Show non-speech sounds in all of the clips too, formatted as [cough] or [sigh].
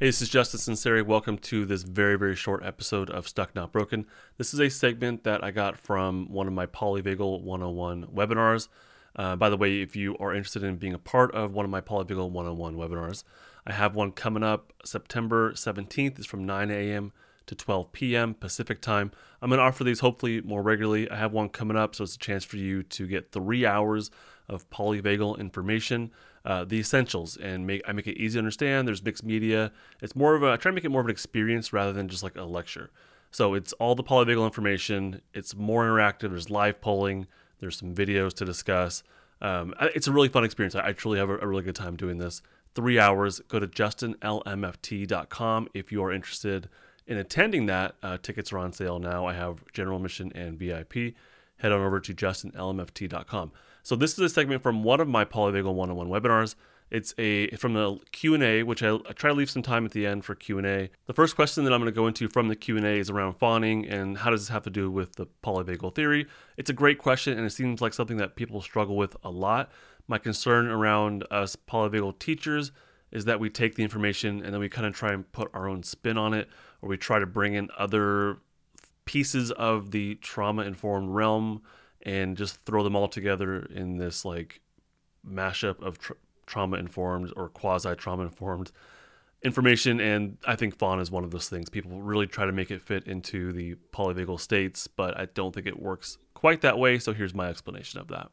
Hey, this is Justin Sunseri. Welcome to this very, very short episode of Stuck Not Broken. This is a segment that I got from one of my Polyvagal 101 webinars. Uh, by the way, if you are interested in being a part of one of my Polyvagal 101 webinars, I have one coming up September 17th. It's from 9 a.m. to 12 p.m. Pacific time. I'm going to offer these hopefully more regularly. I have one coming up, so it's a chance for you to get three hours of polyvagal information, uh, the essentials, and make I make it easy to understand. There's mixed media. It's more of a I try to make it more of an experience rather than just like a lecture. So it's all the polyvagal information. It's more interactive. There's live polling. There's some videos to discuss. Um, it's a really fun experience. I, I truly have a, a, really good time doing this. Three hours. Go to justinlmft.com if you are interested in attending that. Uh, tickets are on sale now. I have general admission and VIP. Head on over to justinlmft.com. So this is a segment from one of my Polyvagal 101 webinars. It's a from the Q&A, which I, I, try to leave some time at the end for Q&A. The first question that I'm going to go into from the Q&A is around fawning and how does this have to do with the polyvagal theory? It's a great question and it seems like something that people struggle with a lot. My concern around us polyvagal teachers is that we take the information and then we kind of try and put our own spin on it or we try to bring in other pieces of the trauma informed realm and just throw them all together in this like mashup of tra- trauma informed or quasi trauma informed information. And I think fawn is one of those things. People really try to make it fit into the polyvagal states, but I don't think it works quite that way. So here's my explanation of that.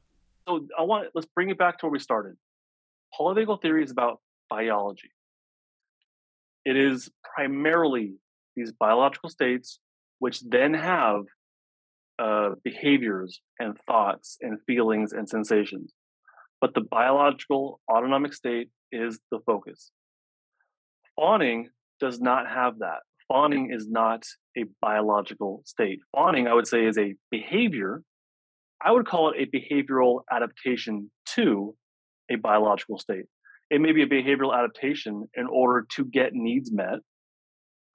So I want let's bring it back to where we started. Polyvagal theory is about biology. It is primarily these biological states, which then have uh, behaviors and thoughts and feelings and sensations. But the biological autonomic state is the focus. Fawning does not have that. Fawning is not a biological state. Fawning, I would say, is a behavior. I would call it a behavioral adaptation to a biological state. It may be a behavioral adaptation in order to get needs met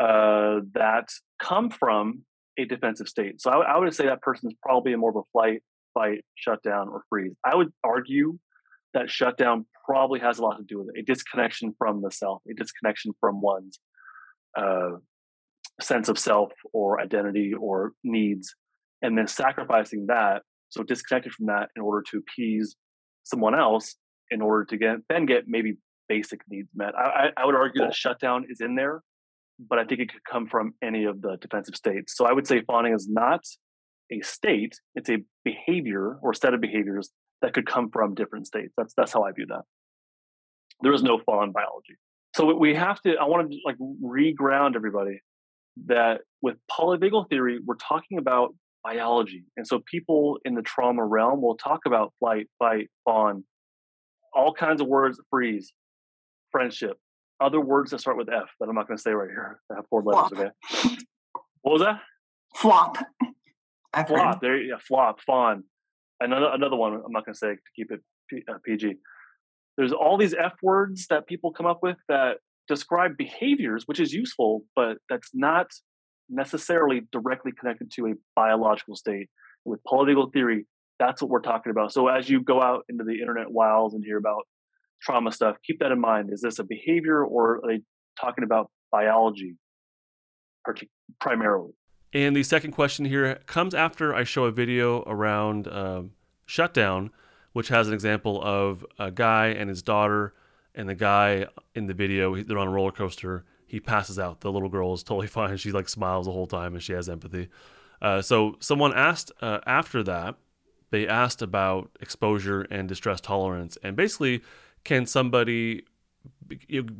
uh, that come from a defensive state. So I, I would say that person is probably in more of a flight, fight, shutdown, or freeze. I would argue that shutdown probably has a lot to do with it a disconnection from the self, a disconnection from one's uh, sense of self or identity or needs, and then sacrificing that. So disconnected from that in order to appease someone else in order to get then get maybe basic needs met. I, I would argue that shutdown is in there but I think it could come from any of the defensive states. So I would say fawning is not a state; it's a behavior or set of behaviors that could come from different states. That's that's how I view that. There is no fawn biology. So we have to. I want to like reground everybody that with polyvagal theory, we're talking about biology, and so people in the trauma realm will talk about flight, fight, fawn, all kinds of words, freeze, friendship, other words that start with F that I'm not going to say right here. [laughs] I have four letters. Flop. Okay. What was that? Flop. I've flop. Heard. There, yeah, flop, fawn. Another another one. I'm not going to say to keep it P, uh, PG. There's all these F words that people come up with that describe behaviors, which is useful, but that's not necessarily directly connected to a biological state. With polyvagal theory, that's what we're talking about. So as you go out into the internet wilds and hear about trauma stuff, keep that in mind. Is this a behavior or are they talking about biology primarily? And the second question here comes after I show a video around um, shutdown, which has an example of a guy and his daughter, and the guy in the video, they're on a roller coaster. He passes out. The little girl is totally [laughs] fine. She like smiles the whole time and she has empathy. Uh, so someone asked uh, after that, they asked about exposure and distress tolerance, and basically can somebody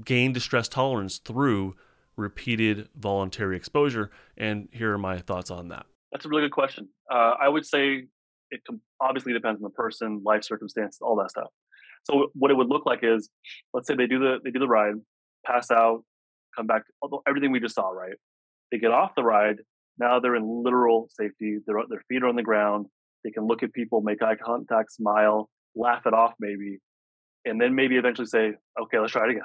gain distress tolerance through repeated voluntary exposure? And here are my thoughts on that. That's a really good question. Uh, I would say it obviously depends on the person, life circumstance, all that stuff. So what it would look like is, let's say they do the they do the ride, pass out, come back, everything we just saw, right? They get off the ride. Now they're in literal safety. Their their feet are on the ground. They can look at people, make eye contact, smile, laugh it off, maybe, and then maybe eventually say, okay, let's try it again.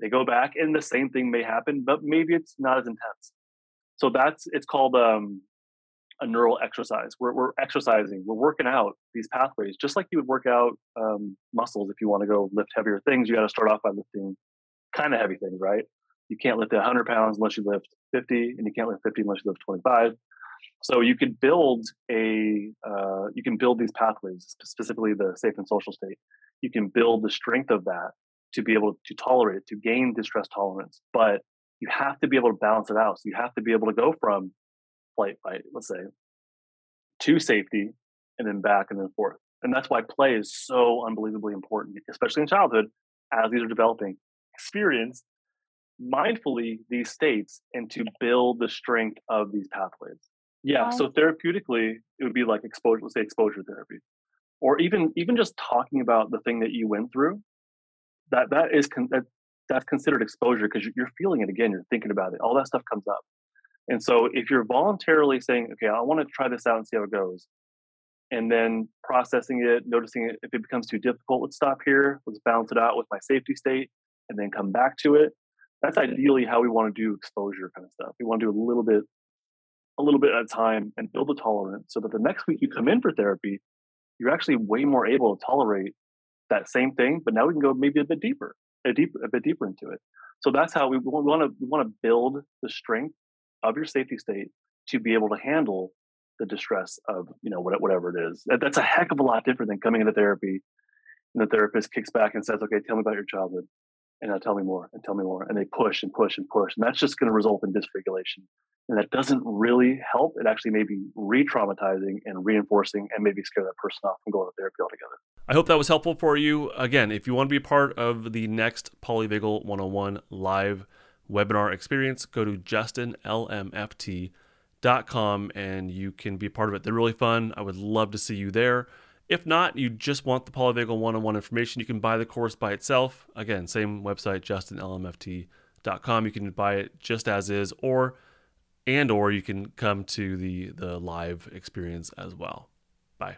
They go back, and the same thing may happen, but maybe it's not as intense. So that's it's called um, a neural exercise. We're, we're exercising, we're working out these pathways, just like you would work out um, muscles. If you want to go lift heavier things, you got to start off by lifting kind of heavy things, right? You can't lift 100 pounds unless you lift 50, and you can't lift 50 unless you lift 25. So you can build a uh, you can build these pathways, specifically the safe and social state. You can build the strength of that to be able to tolerate it, to gain distress tolerance. But you have to be able to balance it out. So you have to be able to go from flight, fight, let's say, to safety, and then back and then forth. And that's why play is so unbelievably important, especially in childhood, as these are developing. Experience mindfully these states and to build the strength of these pathways. Yeah. Um, so therapeutically, it would be like exposure, let's say exposure therapy, or even even just talking about the thing that you went through. That that is con- that, that's considered exposure because you're feeling it again. You're thinking about it. All that stuff comes up. And so if you're voluntarily saying, okay, I want to try this out and see how it goes, and then processing it, noticing it, if it becomes too difficult, let's stop here, let's balance it out with my safety state, and then come back to it. That's ideally how we want to do exposure kind of stuff. We want to do a little bit a little bit at a time and build a tolerance so that the next week you come in for therapy, you're actually way more able to tolerate that same thing, but now we can go maybe a bit deeper, a deep, a bit deeper into it. So that's how we want to we want to build the strength of your safety state to be able to handle the distress of you know whatever it is. That's a heck of a lot different than coming into therapy, and the therapist kicks back and says, "Okay, tell me about your childhood." and now tell me more and tell me more and they push and push and push and that's just going to result in dysregulation and that doesn't really help it actually may be re-traumatizing and reinforcing and maybe scare that person off from going to therapy altogether. I hope that was helpful for you. Again if you want to be part of the next polyvagal 101 live webinar experience go to justinlmft.com and you can be part of it. They're really fun. I would love to see you there. If not, you just want the Polyvagal one-on-one oh information, you can buy the course by itself. Again, same website, justinlmft.com. You can buy it just as is, or and or you can come to the the live experience as well. Bye.